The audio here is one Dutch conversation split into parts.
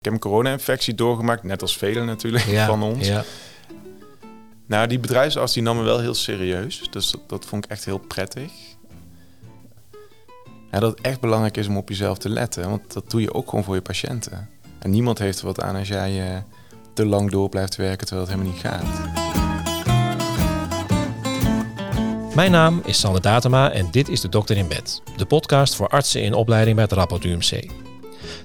Ik heb een corona-infectie doorgemaakt, net als velen natuurlijk van ons. Ja. Nou, die bedrijfsarts die nam me wel heel serieus. Dus dat, dat vond ik echt heel prettig. Ja, dat het echt belangrijk is om op jezelf te letten. Want dat doe je ook gewoon voor je patiënten. En niemand heeft er wat aan als jij uh, te lang door blijft werken terwijl het helemaal niet gaat. Mijn naam is Sander Datema en dit is de Dokter in Bed. De podcast voor artsen in opleiding bij het Rapport UMC.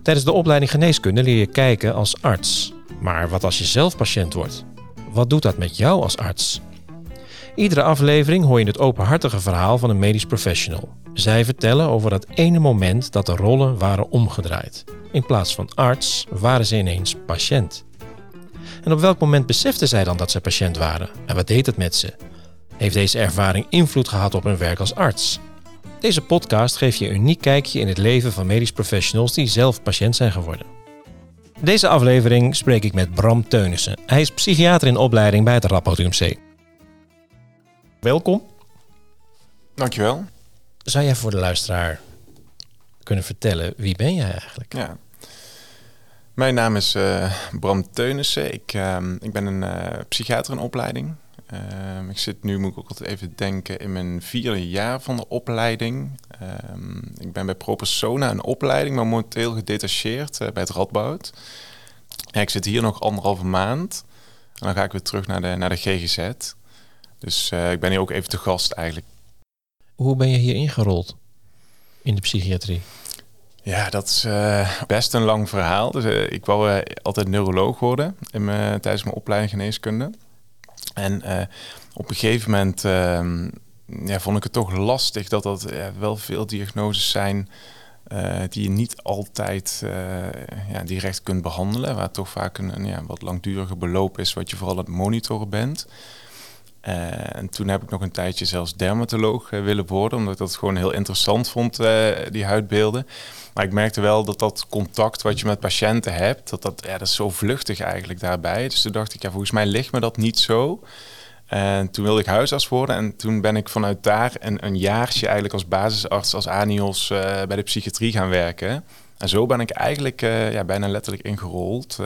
Tijdens de opleiding geneeskunde leer je kijken als arts. Maar wat als je zelf patiënt wordt? Wat doet dat met jou als arts? Iedere aflevering hoor je het openhartige verhaal van een medisch professional. Zij vertellen over dat ene moment dat de rollen waren omgedraaid. In plaats van arts waren ze ineens patiënt. En op welk moment beseften zij dan dat ze patiënt waren? En wat deed het met ze? Heeft deze ervaring invloed gehad op hun werk als arts? Deze podcast geeft je een uniek kijkje in het leven van medisch professionals die zelf patiënt zijn geworden. Deze aflevering spreek ik met Bram Teunissen. Hij is psychiater in opleiding bij het Rapport UMC. Welkom. Dankjewel. Zou jij voor de luisteraar kunnen vertellen wie ben jij eigenlijk? Ja. Mijn naam is uh, Bram Teunissen. Ik, uh, ik ben een uh, psychiater in opleiding. Ehm, ik zit nu, moet ik ook altijd even denken, in mijn vierde jaar van de opleiding. Ehm, ik ben bij ProPersona een opleiding, maar momenteel gedetacheerd uh, bij het Radboud. Ja, ik zit hier nog anderhalve maand. En dan ga ik weer terug naar de, naar de GGZ. Dus uh, ik ben hier ook even te gast eigenlijk. Hoe ben je hier ingerold in de psychiatrie? Ja, dat is uh, best een lang verhaal. Dus, ik wou altijd neuroloog worden in mijn, tijdens mijn opleiding geneeskunde. En uh, op een gegeven moment uh, ja, vond ik het toch lastig dat dat wel veel diagnoses zijn eh, die je niet altijd ja, direct kunt behandelen. Waar toch vaak een, een ja, wat langdurige beloop is, wat je vooral aan het monitoren bent. En toen heb ik nog een tijdje zelfs dermatoloog willen worden, omdat ik dat gewoon heel interessant vond, die huidbeelden. Maar ik merkte wel dat dat contact wat je met patiënten hebt, dat dat, ja, dat is zo vluchtig eigenlijk daarbij. Dus toen dacht ik, ja, volgens mij ligt me dat niet zo. En toen wilde ik huisarts worden en toen ben ik vanuit daar een, een jaartje eigenlijk als basisarts, als ANIOS bij de psychiatrie gaan werken. En zo ben ik eigenlijk ja, bijna letterlijk ingerold.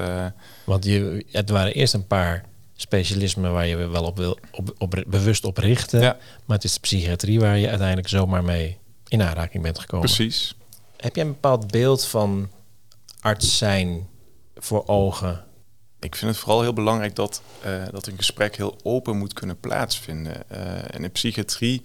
Want je, het waren eerst een paar specialismen waar je wel op, wil, op, op bewust op richten. Ja. Maar het is de psychiatrie waar je uiteindelijk zomaar mee in aanraking bent gekomen. Precies. Heb jij een bepaald beeld van arts zijn voor ogen? Ik vind het vooral heel belangrijk dat, uh, dat een gesprek heel open moet kunnen plaatsvinden. Uh, in de psychiatrie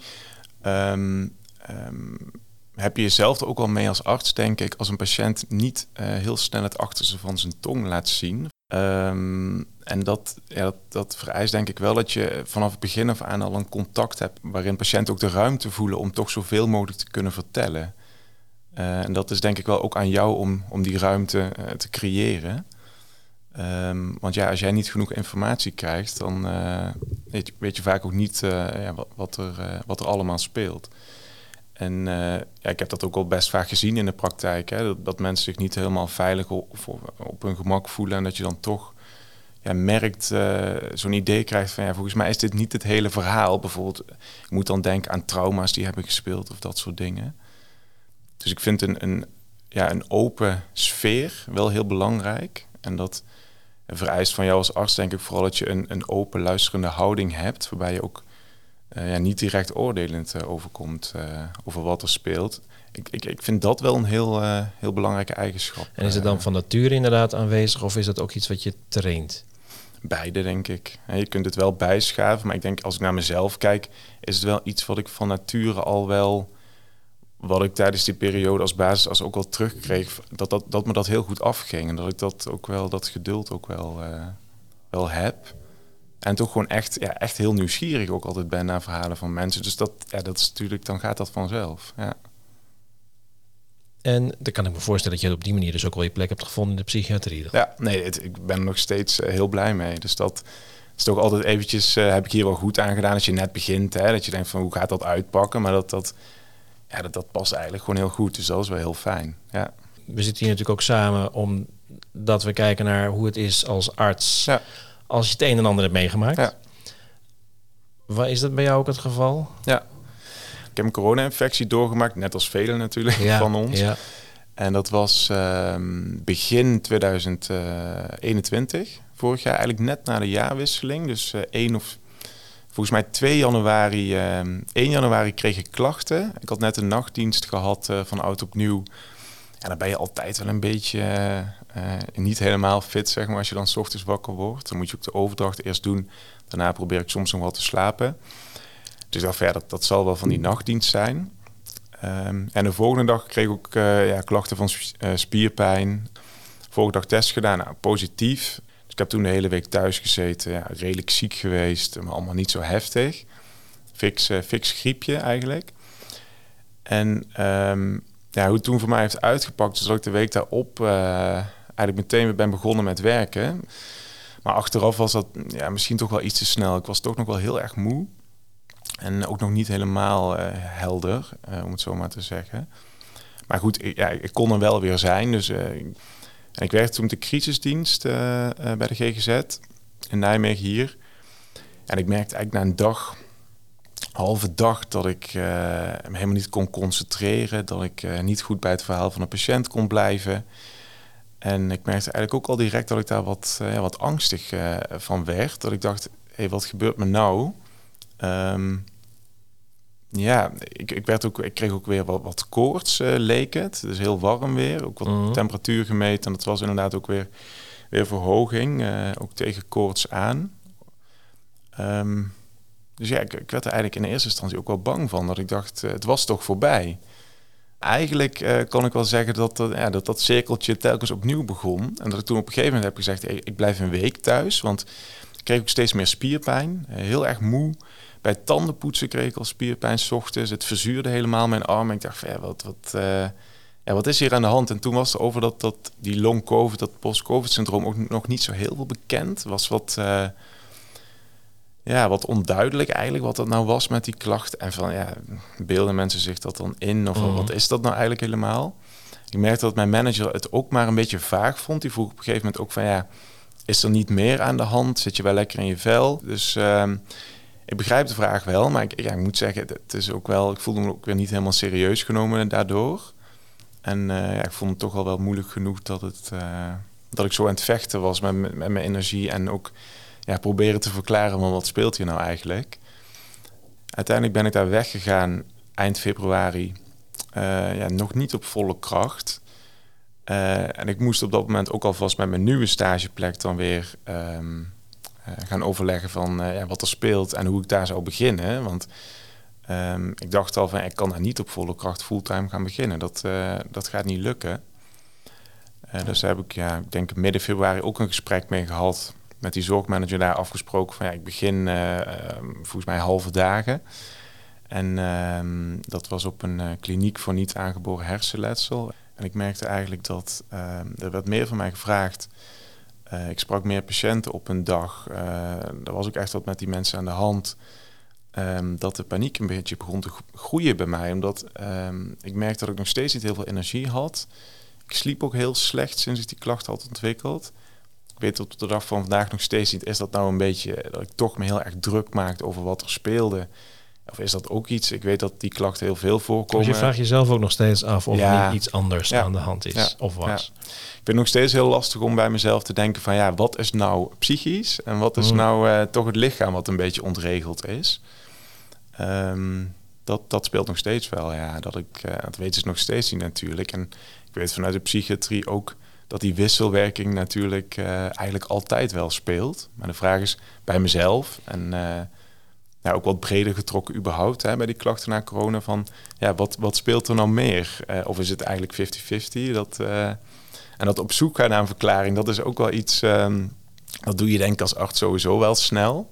um, um, heb je jezelf er ook al mee als arts, denk ik, als een patiënt niet uh, heel snel het achterste van zijn tong laat zien. Um, en dat, ja, dat, dat, vereist denk ik wel dat je vanaf het begin af aan al een contact hebt waarin patiënten ook de ruimte voelen om toch zoveel mogelijk te kunnen vertellen. Uh, en dat is denk ik wel ook aan jou om, om die ruimte uh, te creëren. Um, want ja, als jij niet genoeg informatie krijgt, dan uh, weet, je, weet, je, vaak ook niet ja, wat, wat, er, wat er allemaal speelt. En ja, ik heb dat ook al best vaak gezien in de praktijk. Hè, dat, dat mensen zich niet helemaal veilig op hun gemak voelen. En dat je dan toch ja, merkt, zo'n idee krijgt van ja, volgens mij is dit niet het hele verhaal. Bijvoorbeeld, ik moet dan denken aan trauma's die hebben gespeeld of dat soort dingen. Dus ik vind een, een, ja, een open sfeer wel heel belangrijk. En dat vereist van jou als arts denk ik vooral dat je een, een open luisterende houding hebt. Waarbij je ook uh, ja, niet direct oordelend uh, overkomt uh, over wat er speelt. Ik, ik, ik vind dat wel een heel, heel belangrijke eigenschap. En is het dan van nature inderdaad aanwezig of is dat ook iets wat je traint? Beide, denk ik. Je kunt het wel bijschaven, maar ik denk als ik naar mezelf kijk, is het wel iets wat ik van nature al wel wat ik tijdens die periode als basis als ook wel terugkreeg, dat, dat, dat me dat heel goed afging. En dat ik dat ook wel, dat geduld ook wel, wel heb. En toch gewoon echt, ja, echt heel nieuwsgierig ook altijd ben naar verhalen van mensen. Dus dat, ja, dat is natuurlijk, dan gaat dat vanzelf. Ja. En dan kan ik me voorstellen dat je op die manier dus ook wel je plek hebt gevonden in de psychiatrie. Dan. Ja, nee, het, ik ben er nog steeds uh, heel blij mee. Dus dat is toch altijd eventjes, uh, heb ik hier wel goed aan gedaan als je net begint. Hè, dat je denkt van hoe gaat dat uitpakken. Maar dat, dat, ja, dat, dat past eigenlijk gewoon heel goed. Dus dat is wel heel fijn. Ja. We zitten hier natuurlijk ook samen omdat we kijken naar hoe het is als arts. Ja. Als je het een en ander hebt meegemaakt. Ja. Waar is dat bij jou ook het geval? Ja. Ik heb een corona-infectie doorgemaakt, net als velen natuurlijk van ons. Ja. En dat was ehm, begin 2021, vorig jaar, eigenlijk net na de jaarwisseling. Dus uh, 1 of volgens mij 2 januari, 1 januari kreeg ik klachten. Ik had net een nachtdienst gehad van oud opnieuw. En dan ben je altijd wel een beetje niet helemaal fit, zeg maar, als je dan s ochtends wakker wordt. Dan moet je ook de overdracht eerst doen. Daarna probeer ik soms nog wel te slapen. Dus ik dacht, ja, dat, dat zal wel van die nachtdienst zijn. Um, en de volgende dag kreeg ik ook uh, ja, klachten van spierpijn. Volgende dag test gedaan, nou, positief. Dus ik heb toen de hele week thuis gezeten, ja, redelijk ziek geweest, maar allemaal niet zo heftig. Fix, uh, fix griepje eigenlijk. En um, ja, hoe het toen voor mij heeft uitgepakt, dat ik de week daarop eigenlijk meteen weer ben begonnen met werken. Maar achteraf was dat ja, misschien toch wel iets te snel. Ik was toch nog wel heel erg moe. En ook nog niet helemaal uh, helder, uh, om het zo maar te zeggen. Maar goed, ik, ja, ik kon er wel weer zijn. Dus, en ik werkte toen de crisisdienst bij de GGZ in Nijmegen hier. En ik merkte eigenlijk na een dag, halve dag, dat ik me helemaal niet kon concentreren. Dat ik niet goed bij het verhaal van een patiënt kon blijven. En ik merkte eigenlijk ook al direct dat ik daar wat, ja, wat angstig van werd. Dat ik dacht, hé, hey, wat gebeurt me nou? Um, ja, ik, ik, werd ook, ik kreeg ook weer wat, wat koorts, uh, leek het. Dus heel warm weer. Ook wat mm -hmm. temperatuur gemeten. En dat was inderdaad ook weer, weer verhoging. Uh, ook tegen koorts aan. Um, dus ja, ik, werd er eigenlijk in eerste instantie ook wel bang van. Dat ik dacht, uh, het was toch voorbij. Eigenlijk uh, kon ik wel zeggen dat dat, ja, dat dat cirkeltje telkens opnieuw begon. En dat ik toen op een gegeven moment heb gezegd, ik blijf een week thuis. Want ik kreeg ook steeds meer spierpijn. heel erg moe. Bij tandenpoetsen kreeg ik al spierpijn s ochtends. Het verzuurde helemaal mijn arm. En ik dacht, ja, wat, wat, wat is hier aan de hand? En toen was er over dat, dat die long-covid, dat post-covid-syndroom ook nog niet zo heel veel bekend. was wat, ja, wat onduidelijk eigenlijk wat dat nou was met die klachten. En van, ja, beelden mensen zich dat dan in? Of mm. wat is dat nou eigenlijk helemaal? Ik merkte dat mijn manager het ook maar een beetje vaag vond. Die vroeg op een gegeven moment ook van, ja, is er niet meer aan de hand? Zit je wel lekker in je vel? Dus... Uh, ik begrijp de vraag wel, maar ik, ja, ik moet zeggen, het is ook wel, ik voelde me ook weer niet helemaal serieus genomen daardoor. En uh, ja, ik vond het toch al wel moeilijk genoeg dat, het, uh, dat ik zo aan het vechten was met, met, mijn energie en ook ja, proberen te verklaren van wat speelt hier nou eigenlijk. Uiteindelijk ben ik daar weggegaan eind februari, uh, ja, nog niet op volle kracht. en ik moest op dat moment ook alvast met mijn nieuwe stageplek dan weer um, uh, gaan overleggen van ja, wat er speelt en hoe ik daar zou beginnen. Want um, ik dacht al van ik kan daar niet op volle kracht fulltime gaan beginnen. Dat, dat gaat niet lukken. dus daar heb ik, ja, ik denk midden februari ook een gesprek mee gehad. Met die zorgmanager daar afgesproken van ja, ik begin ehm, volgens mij halve dagen. En um, dat was op een kliniek voor niet aangeboren hersenletsel. En ik merkte eigenlijk dat er werd meer van mij gevraagd uh, ik sprak meer patiënten op een dag. Er was ook echt wat met die mensen aan de hand. Dat de paniek een beetje begon te groeien bij mij. Omdat ik merkte dat ik nog steeds niet heel veel energie had. Ik sliep ook heel slecht sinds ik die klacht had ontwikkeld. Ik weet tot op de dag van vandaag nog steeds niet. Is dat nou een beetje dat ik toch me heel erg druk maakte over wat er speelde? Of is dat ook iets? Ik weet dat die klachten heel veel voorkomen. Dus je vraagt jezelf ook nog steeds af of ja. er niet iets anders ja. aan de hand is ja. of was. Ik vind nog steeds heel lastig om bij mezelf te denken van ja, wat is nou psychisch en wat is mm. nou uh, toch het lichaam wat een beetje ontregeld is. Um, dat, dat speelt nog steeds wel. Ja, dat ik, uh, dat weten ze nog steeds niet natuurlijk. En ik weet vanuit de psychiatrie ook dat die wisselwerking natuurlijk uh, eigenlijk altijd wel speelt. Maar de vraag is bij mezelf en ja, ook wat breder getrokken überhaupt hè, bij die klachten na corona. Van ja, wat, wat speelt er nou meer? Uh, of is het eigenlijk 50-50? Dat, en dat op zoek gaan naar een verklaring, dat is ook wel iets. Um, dat doe je denk ik als arts sowieso wel snel.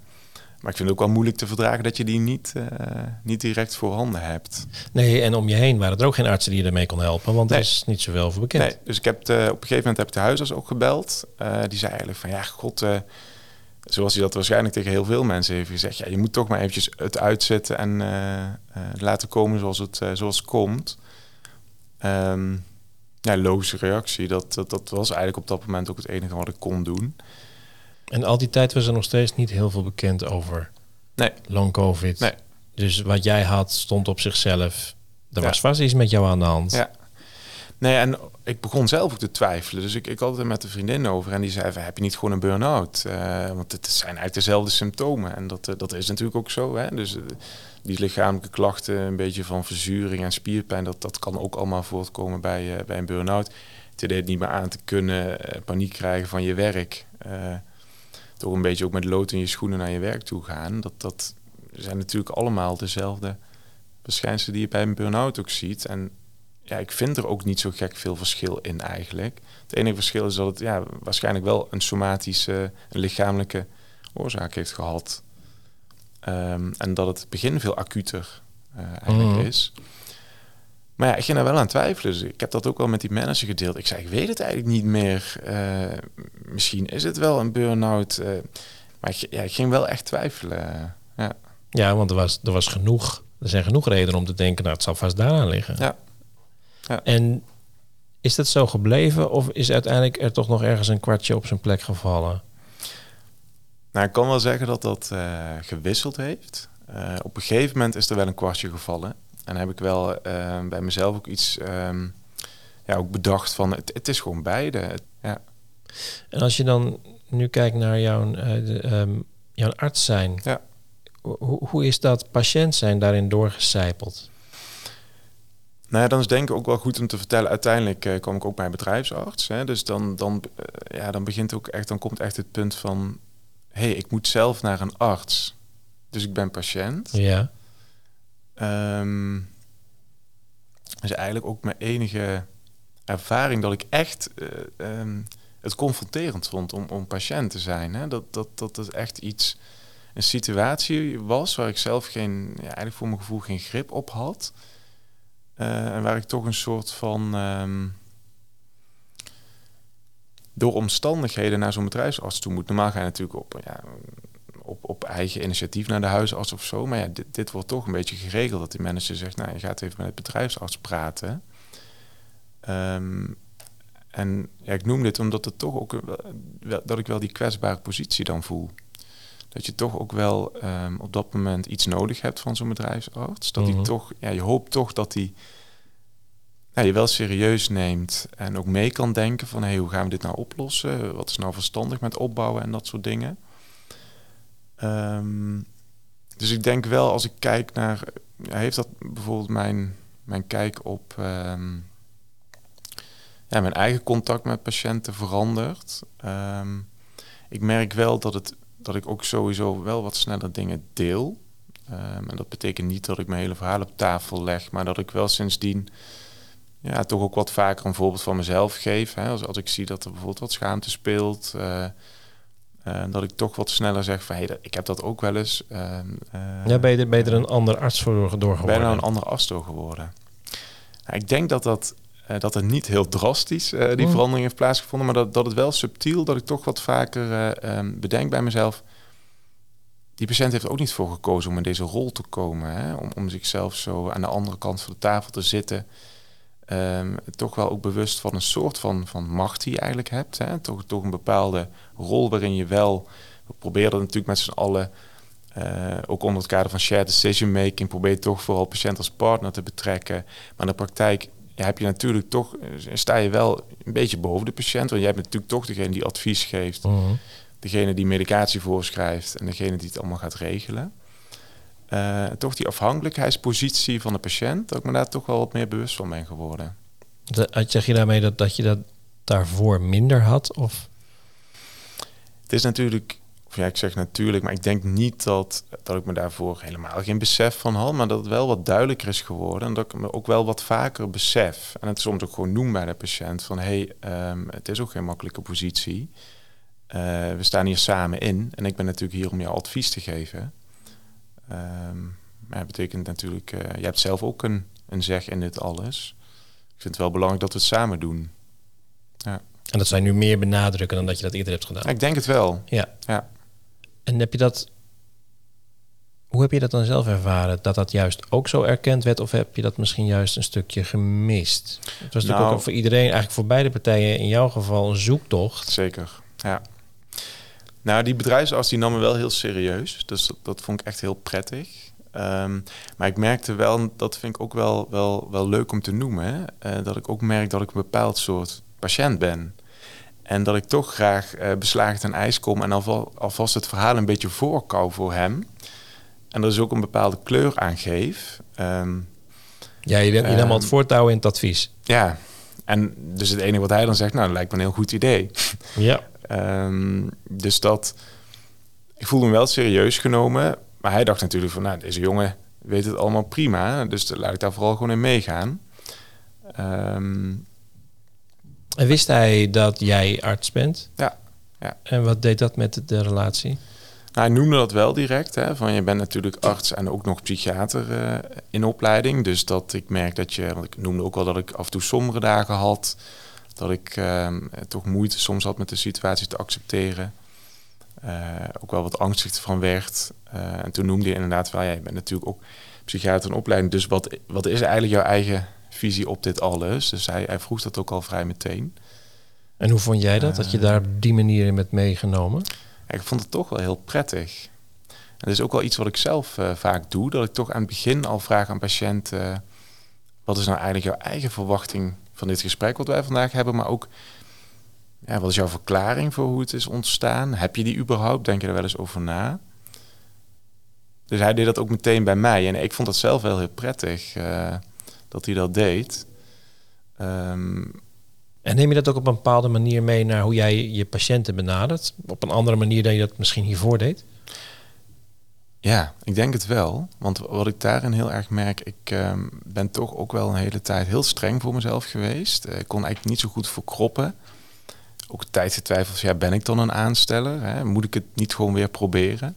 Maar ik vind het ook wel moeilijk te verdragen dat je die niet, uh, niet direct voorhanden hebt. Nee, en om je heen waren er ook geen artsen die je ermee kon helpen, want nee. er is niet zoveel over bekend. Nee, dus ik heb op een gegeven moment heb ik de huisarts ook gebeld. die zei eigenlijk van ja, god, zoals hij dat waarschijnlijk tegen heel veel mensen heeft gezegd, ja, je moet toch maar eventjes het uitzetten en laten komen zoals het, zoals het komt. Um, ja, logische reactie. Dat, dat, dat was eigenlijk op dat moment ook het enige wat ik kon doen. En al die tijd was er nog steeds niet heel veel bekend over nee. long covid. Nee. Dus wat jij had stond op zichzelf. Er ja. was vast iets met jou aan de hand. Ja. Nee, en ik begon zelf ook te twijfelen. Dus ik, ik had het er met een vriendin over en die zei van, heb je niet gewoon een burn-out? Uh, want het zijn eigenlijk dezelfde symptomen. En dat, uh, dat is natuurlijk ook zo. Hè? Dus uh, die lichamelijke klachten, een beetje van verzuring en spierpijn, dat, dat kan ook allemaal voortkomen bij, bij een burn-out. Het idee niet meer aan te kunnen, paniek krijgen van je werk. Toch een beetje ook met lood in je schoenen naar je werk toe gaan. Dat, dat zijn natuurlijk allemaal dezelfde verschijnselen die je bij een burn-out ook ziet. En ja, ik vind er ook niet zo gek veel verschil in eigenlijk. Het enige verschil is dat het ja, waarschijnlijk wel een somatische, een lichamelijke oorzaak heeft gehad. Um, en dat het begin veel acuter uh, eigenlijk mm. is. Maar ja, ik ging er wel aan twijfelen. Dus ik heb dat ook wel met die manager gedeeld. Ik zei, ik weet het eigenlijk niet meer. Uh, misschien is het wel een burn-out. Uh, maar ik, ja, ik ging wel echt twijfelen. ja. ja, want er was, er was genoeg. Er zijn genoeg redenen om te denken, nou, het zal vast daaraan liggen. Ja. Ja. En is dat zo gebleven of is uiteindelijk er toch nog ergens een kwartje op zijn plek gevallen? Nou, ik kan wel zeggen dat dat uh, gewisseld heeft. Uh, op een gegeven moment is er wel een kwartje gevallen. En heb ik wel uh, bij mezelf ook iets um, ja, ook bedacht van het, het is gewoon beide. Ja. En als je dan nu kijkt naar jouw, de, um, jouw arts zijn, ja. hoe, hoe is dat patiënt zijn daarin doorgecijpeld? Nou ja, dan is denk ik ook wel goed om te vertellen. Uiteindelijk uh, kwam ik ook bij een bedrijfsarts. Hè, dus dan, dan, uh, ja, dan begint ook echt, dan komt echt het punt van: hé, hey, ik moet zelf naar een arts. Dus ik ben patiënt. Ja. Um, is eigenlijk ook mijn enige ervaring dat ik echt uh, um, het confronterend vond om, om patiënt te zijn. Hè? Dat, dat, dat echt iets, een situatie was waar ik zelf geen, ja, eigenlijk voor mijn gevoel geen grip op had. Uh, en waar ik toch een soort van. Um, door omstandigheden naar zo'n bedrijfsarts toe moet. Normaal ga je natuurlijk op, ja, op, op eigen initiatief naar de huisarts of zo. Maar ja, dit, dit wordt toch een beetje geregeld. Dat die manager zegt, nou, je gaat even met het bedrijfsarts praten. Um, en ja, ik noem dit omdat het toch ook dat ik wel die kwetsbare positie dan voel. Dat je toch ook wel um, op dat moment iets nodig hebt van zo'n bedrijfsarts. Dat mm -hmm. die toch, ja, je hoopt toch dat die ja, je wel serieus neemt en ook mee kan denken van hey, hoe gaan we dit nou oplossen? Wat is nou verstandig met opbouwen en dat soort dingen. Um, dus ik denk wel als ik kijk naar, heeft dat bijvoorbeeld mijn, mijn kijk op um, ja, mijn eigen contact met patiënten veranderd. Um, ik merk wel dat, het, dat ik ook sowieso wel wat sneller dingen deel. en dat betekent niet dat ik mijn hele verhaal op tafel leg, maar dat ik wel sindsdien ja, toch ook wat vaker een voorbeeld van mezelf geef. Hè. Als, als ik zie dat er bijvoorbeeld wat schaamte speelt, uh, uh, dat ik toch wat sneller zeg van hé, hey, ik heb dat ook wel eens. Uh, ja, ben je, er, ben je er een ander arts voor geworden? Ben je nou een andere arts door geworden? Nou, ik denk dat dat, dat het niet heel drastisch die mm. verandering heeft plaatsgevonden, maar dat, dat het wel subtiel, dat ik toch wat vaker um, bedenk bij mezelf. Die patiënt heeft ook niet voor gekozen om in deze rol te komen, hè? Om, om zichzelf zo aan de andere kant van de tafel te zitten um, toch wel ook bewust van een soort van, van macht die je eigenlijk hebt. Hè? Toch, toch een bepaalde rol waarin je wel... We proberen natuurlijk met z'n allen, uh, ook onder het kader van shared decision making... probeer je toch vooral patiënt als partner te betrekken. Maar in de praktijk ja, heb je natuurlijk toch, eh, sta je wel een beetje boven de patiënt. Want jij bent natuurlijk toch degene die advies geeft. Uh -huh. Degene die medicatie voorschrijft en degene die het allemaal gaat regelen. Uh, toch die afhankelijkheidspositie van de patiënt, dat ik me daar toch wel wat meer bewust van ben geworden. Zeg je daarmee dat, dat je dat daarvoor minder had? Of? Het is natuurlijk, of ja, ik zeg natuurlijk, maar ik denk niet dat, dat ik me daarvoor helemaal geen besef van had, maar dat het wel wat duidelijker is geworden en dat ik me ook wel wat vaker besef. En het soms ook gewoon noem bij de patiënt van hé, hey, um, het is ook geen makkelijke positie. Uh, we staan hier samen in en ik ben natuurlijk hier om jou advies te geven. Um, maar dat betekent natuurlijk, uh, je hebt zelf ook een, een zeg in dit alles. Ik vind het wel belangrijk dat we het samen doen. Ja. En dat zijn nu meer benadrukken dan dat je dat eerder hebt gedaan? Ja, ik denk het wel. Ja. ja. En heb je dat... Hoe heb je dat dan zelf ervaren? Dat dat juist ook zo erkend werd? Of heb je dat misschien juist een stukje gemist? Het was natuurlijk nou, ook voor iedereen, eigenlijk voor beide partijen in jouw geval, een zoektocht. Zeker, ja. Nou, die bedrijfsarts die nam me wel heel serieus. Dus dat, dat vond ik echt heel prettig. Ehm, maar ik merkte wel, dat vind ik ook wel, wel, wel leuk om te noemen, hè, eh, dat ik ook merk dat ik een bepaald soort patiënt ben. En dat ik toch graag uh, beslagen ten ijs kom en alvast het verhaal een beetje voorkou voor hem. En er is ook een bepaalde kleur aan geef. Ehm, ja, je, je nam het voortouw in het advies. Ja, en dus het enige wat hij dan zegt, nou, dat lijkt me een heel goed idee. Ja. Ehm, dus dat, ik voelde hem wel serieus genomen. Maar hij dacht natuurlijk van, nou, deze jongen weet het allemaal prima. Dus laat ik daar vooral gewoon in meegaan. Ehm, en wist hij dat jij arts bent? Ja. ja. En wat deed dat met de relatie? Nou, hij noemde dat wel direct. Hè, van je bent natuurlijk arts en ook nog psychiater uh, in opleiding. Dus dat ik merk dat je, want ik noemde ook wel dat ik af en toe sombere dagen had. Dat ik uh, toch moeite soms had met de situatie te accepteren. Uh, ook wel wat angstig van werd. Uh, en toen noemde je inderdaad wel, ja, je bent natuurlijk ook psychiater in opleiding. Dus wat, wat is eigenlijk jouw eigen visie op dit alles? Dus hij, hij vroeg dat ook al vrij meteen. En hoe vond jij dat, dat je daar op die manier in bent meegenomen? ik vond het toch wel heel prettig. En dat is ook wel iets wat ik zelf uh, vaak doe, dat ik toch aan het begin al vraag aan patiënten: wat is nou eigenlijk jouw eigen verwachting van dit gesprek wat wij vandaag hebben, maar ook ja, wat is jouw verklaring voor hoe het is ontstaan? Heb je die überhaupt? Denk je er wel eens over na? Dus hij deed dat ook meteen bij mij. En ik vond het zelf wel heel prettig uh, dat hij dat deed. Um, en neem je dat ook op een bepaalde manier mee naar hoe jij je patiënten benadert? Op een andere manier dan je dat misschien hiervoor deed? Ja, ik denk het wel. Want wat ik daarin heel erg merk, ik ehm, ben toch ook wel een hele tijd heel streng voor mezelf geweest. ik kon eigenlijk niet zo goed verkroppen. Ook tijd getwijfeld, ja, ben ik dan een aansteller? Hè? Moet ik het niet gewoon weer proberen?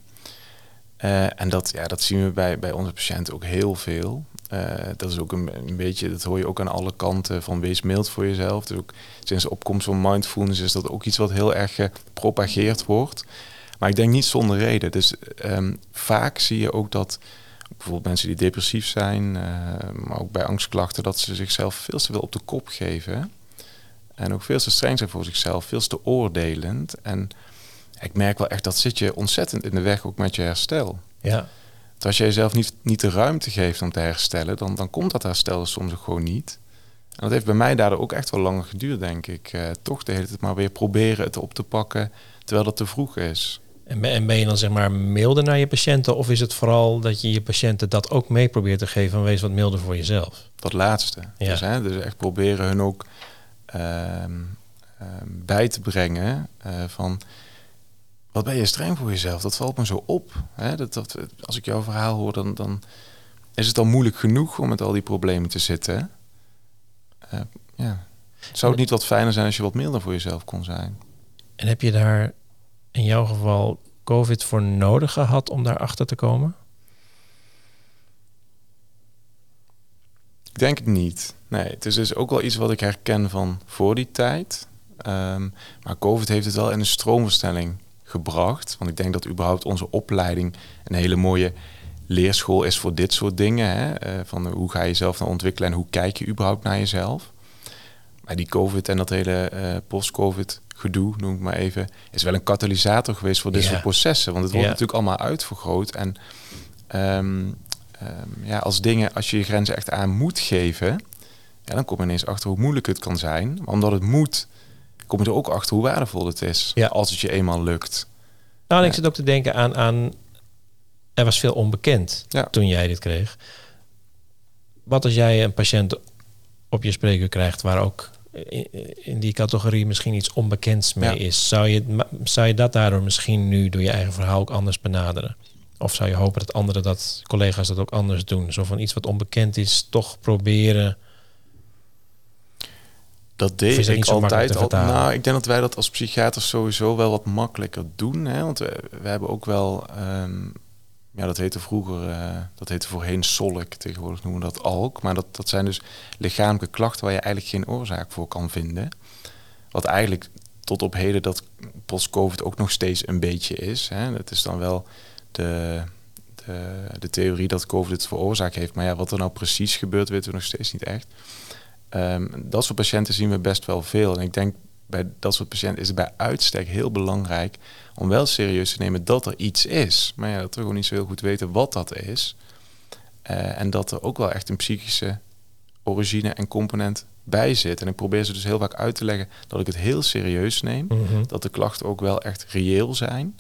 Uh, en dat, ja, dat zien we bij, bij onze patiënten ook heel veel. Uh, dat is ook een, een, beetje, dat hoor je ook aan alle kanten van wees mild voor jezelf. Dus ook sinds de opkomst van mindfulness is dat ook iets wat heel erg gepropageerd wordt. Maar ik denk niet zonder reden. Dus um, vaak zie je ook dat bijvoorbeeld mensen die depressief zijn, uh, maar ook bij angstklachten, dat ze zichzelf veel te veel op de kop geven. En ook veel te streng zijn voor zichzelf, veel te oordelend. En ik merk wel echt dat zit je ontzettend in de weg ook met je herstel. Ja. Dat als je jezelf niet, niet de ruimte geeft om te herstellen, dan, dan komt dat herstel soms ook gewoon niet. En dat heeft bij mij daardoor ook echt wel langer geduurd, denk ik. Uh, toch de hele tijd maar weer proberen het op te pakken, terwijl dat te vroeg is. En ben, en ben je dan zeg maar milder naar je patiënten? Of is het vooral dat je je patiënten dat ook mee probeert te geven en wees wat milder voor jezelf? Dat laatste. Ja. Dus, hè, dus echt proberen hun ook uh, bij te brengen uh, van wat ben je streng voor jezelf? Dat valt me zo op. Hè? Dat, dat, als ik jouw verhaal hoor, dan, dan is het al moeilijk genoeg om met al die problemen te zitten. Uh, ja. Zou het niet wat fijner zijn als je wat milder voor jezelf kon zijn? En heb je daar in jouw geval COVID voor nodig gehad om daarachter te komen? Ik denk het niet. Nee, het is dus ook wel iets wat ik herken van voor die tijd. Um, maar COVID heeft het wel in een stroomverstelling gebracht. Want ik denk dat überhaupt onze opleiding een hele mooie leerschool is voor dit soort dingen. Hè? Uh, van hoe ga je jezelf nou ontwikkelen en hoe kijk je überhaupt naar jezelf. Maar die COVID en dat hele uh, post-COVID gedoe, noem ik maar even, is wel een katalysator geweest voor dit soort processen. Want het wordt natuurlijk allemaal uitvergroot. En um, um, ja, als dingen, als je je grenzen echt aan moet geven, ja, dan kom je ineens achter hoe moeilijk het kan zijn. Maar omdat het moet, kom je er ook achter hoe waardevol het is. Ja. Als het je eenmaal lukt. Nou, en ik zit ook te denken aan, aan er was veel onbekend ja. toen jij dit kreeg. Wat als jij een patiënt op je spreker krijgt waar ook in, die categorie misschien iets onbekends mee is, zou je, zou je dat daardoor misschien nu door je eigen verhaal ook anders benaderen? Of zou je hopen dat anderen dat, collega's dat ook anders doen? Zo van iets wat onbekend is, toch proberen dat deed ik altijd al. Nou, ik denk dat wij dat als psychiaters sowieso wel wat makkelijker doen. Hè? Want we, we hebben ook wel, um, ja, dat heette vroeger, uh, dat heette voorheen solk, tegenwoordig noemen we dat alk. Maar dat, dat zijn dus lichamelijke klachten waar je eigenlijk geen oorzaak voor kan vinden. Wat eigenlijk tot op heden dat post-covid ook nog steeds een beetje is. Hè? Dat is dan wel de, de, de theorie dat covid het veroorzaakt heeft. Maar ja, wat er nou precies gebeurt, weten we nog steeds niet echt. Um, dat soort patiënten zien we best wel veel. En ik denk bij dat soort patiënten is het bij uitstek heel belangrijk om wel serieus te nemen dat er iets is. Maar ja, dat we gewoon niet zo heel goed weten wat dat is. Eh, en dat er ook wel echt een psychische origine en component bij zit. En ik probeer ze dus heel vaak uit te leggen dat ik het heel serieus neem. Mhm. Dat de klachten ook wel echt reëel zijn.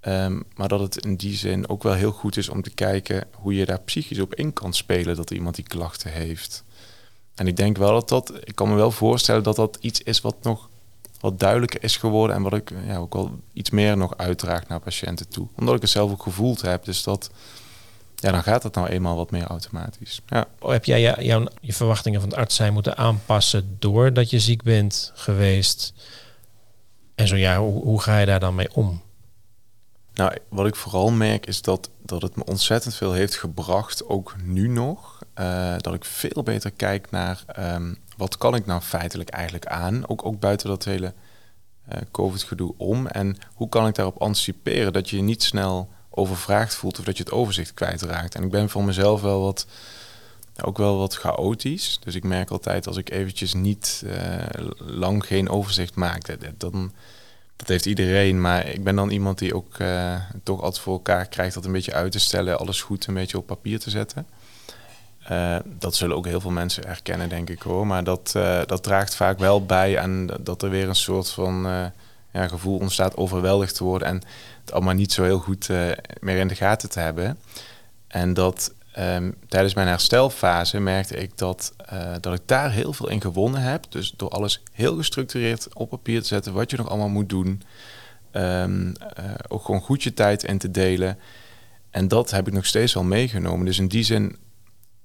Ehm, maar dat het in die zin ook wel heel goed is om te kijken hoe je daar psychisch op in kan spelen dat iemand die klachten heeft. En ik denk wel dat dat, ik kan me wel voorstellen dat dat iets is wat nog wat duidelijker is geworden en wat ik ja, ook wel iets meer nog uitdraag naar patiënten toe. Omdat ik het zelf ook gevoeld heb. Dus dat, ja, dan gaat het nou eenmaal wat meer automatisch. Ja. Heb jij je, jouw, je verwachtingen van het arts zijn moeten aanpassen doordat je ziek bent geweest? En zo ja, hoe, hoe ga je daar dan mee om? Nou, wat ik vooral merk is dat, dat het me ontzettend veel heeft gebracht, ook nu nog. Eh, dat ik veel beter kijk naar ehm, wat kan ik nou feitelijk eigenlijk aan, ook, ook buiten dat hele eh, COVID-gedoe om. En hoe kan ik daarop anticiperen dat je je niet snel overvraagd voelt of dat je het overzicht kwijtraakt. En ik ben voor mezelf wel wat, ook wel wat chaotisch. Dus ik merk altijd als ik eventjes niet eh, lang geen overzicht maak, dat- dan dat heeft iedereen, maar ik ben dan iemand die ook toch altijd voor elkaar krijgt dat een beetje uit te stellen, alles goed een beetje op papier te zetten. Eh, dat zullen ook heel veel mensen herkennen, denk ik hoor. Maar dat, eh, dat draagt vaak wel bij aan dat er weer een soort van eh, ja, gevoel ontstaat overweldigd te worden en het allemaal niet zo heel goed meer in de gaten te hebben. En dat ehm, tijdens mijn herstelfase merkte ik dat, dat ik daar heel veel in gewonnen heb. Dus door alles heel gestructureerd op papier te zetten, wat je nog allemaal moet doen. Ehm, eh, ook gewoon goed je tijd in te delen. En dat heb ik nog steeds wel meegenomen. Dus in die zin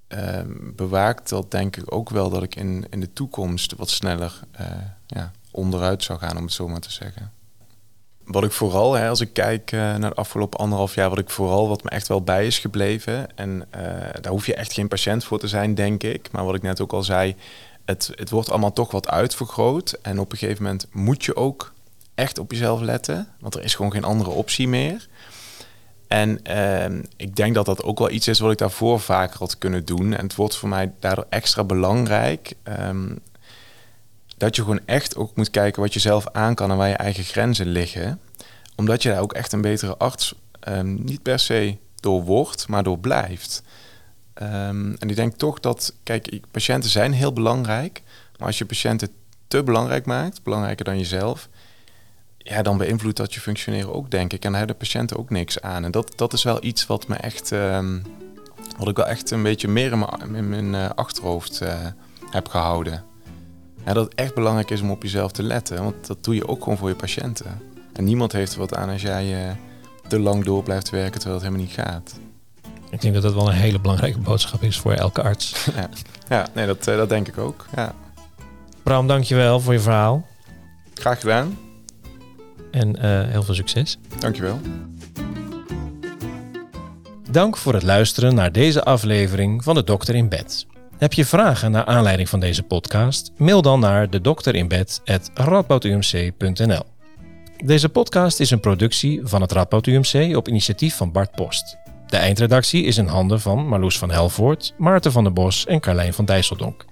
ehm, bewaakt dat denk ik ook wel dat ik in, in de toekomst wat sneller eh, ja, onderuit zou gaan, om het zo maar te zeggen. Wat ik vooral, hè, als ik kijk eh, naar de afgelopen anderhalf jaar, wat ik vooral, wat me echt wel bij is gebleven. En eh, daar hoef je echt geen patiënt voor te zijn, denk ik. Maar wat ik net ook al zei, het, het wordt allemaal toch wat uitvergroot. En op een gegeven moment moet je ook echt op jezelf letten. Want er is gewoon geen andere optie meer. En ehm, ik denk dat dat ook wel iets is wat ik daarvoor vaker had kunnen doen. En het wordt voor mij daardoor extra belangrijk. ehm, dat je gewoon echt ook moet kijken wat je zelf aan kan en waar je eigen grenzen liggen. Omdat je daar ook echt een betere arts ehm, niet per se door wordt, maar door blijft. En ik denk toch dat, kijk, patiënten zijn heel belangrijk. Maar als je patiënten te belangrijk maakt, belangrijker dan jezelf, ja, dan beïnvloedt dat je functioneren ook, denk ik. En daar hebben de patiënten ook niks aan. En dat, dat is wel iets wat me echt, ehm, wat ik wel echt een beetje meer in mijn, in mijn eh, achterhoofd eh, heb gehouden. Ja, dat het echt belangrijk is om op jezelf te letten. Want dat doe je ook gewoon voor je patiënten. En niemand heeft er wat aan als jij eh, te lang door blijft werken terwijl het helemaal niet gaat. Ik denk dat dat wel een hele belangrijke boodschap is voor elke arts. ja, ja nee, dat, dat denk ik ook. Ja. Bram, dankjewel voor je verhaal. Graag gedaan. En eh, heel veel succes. Dankjewel. Dank voor het luisteren naar deze aflevering van de Dokter in Bed. Heb je vragen naar aanleiding van deze podcast? Mail dan naar de dokterinbed@radboudumc.nl. Deze podcast is een productie van het Radboud UMC op initiatief van Bart Post. De eindredactie is in handen van Marloes van Helvoort, Maarten van der Bos en Carlijn van Dijsseldonk.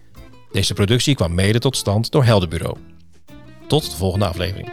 Deze productie kwam mede tot stand door Heldenbureau. Tot de volgende aflevering.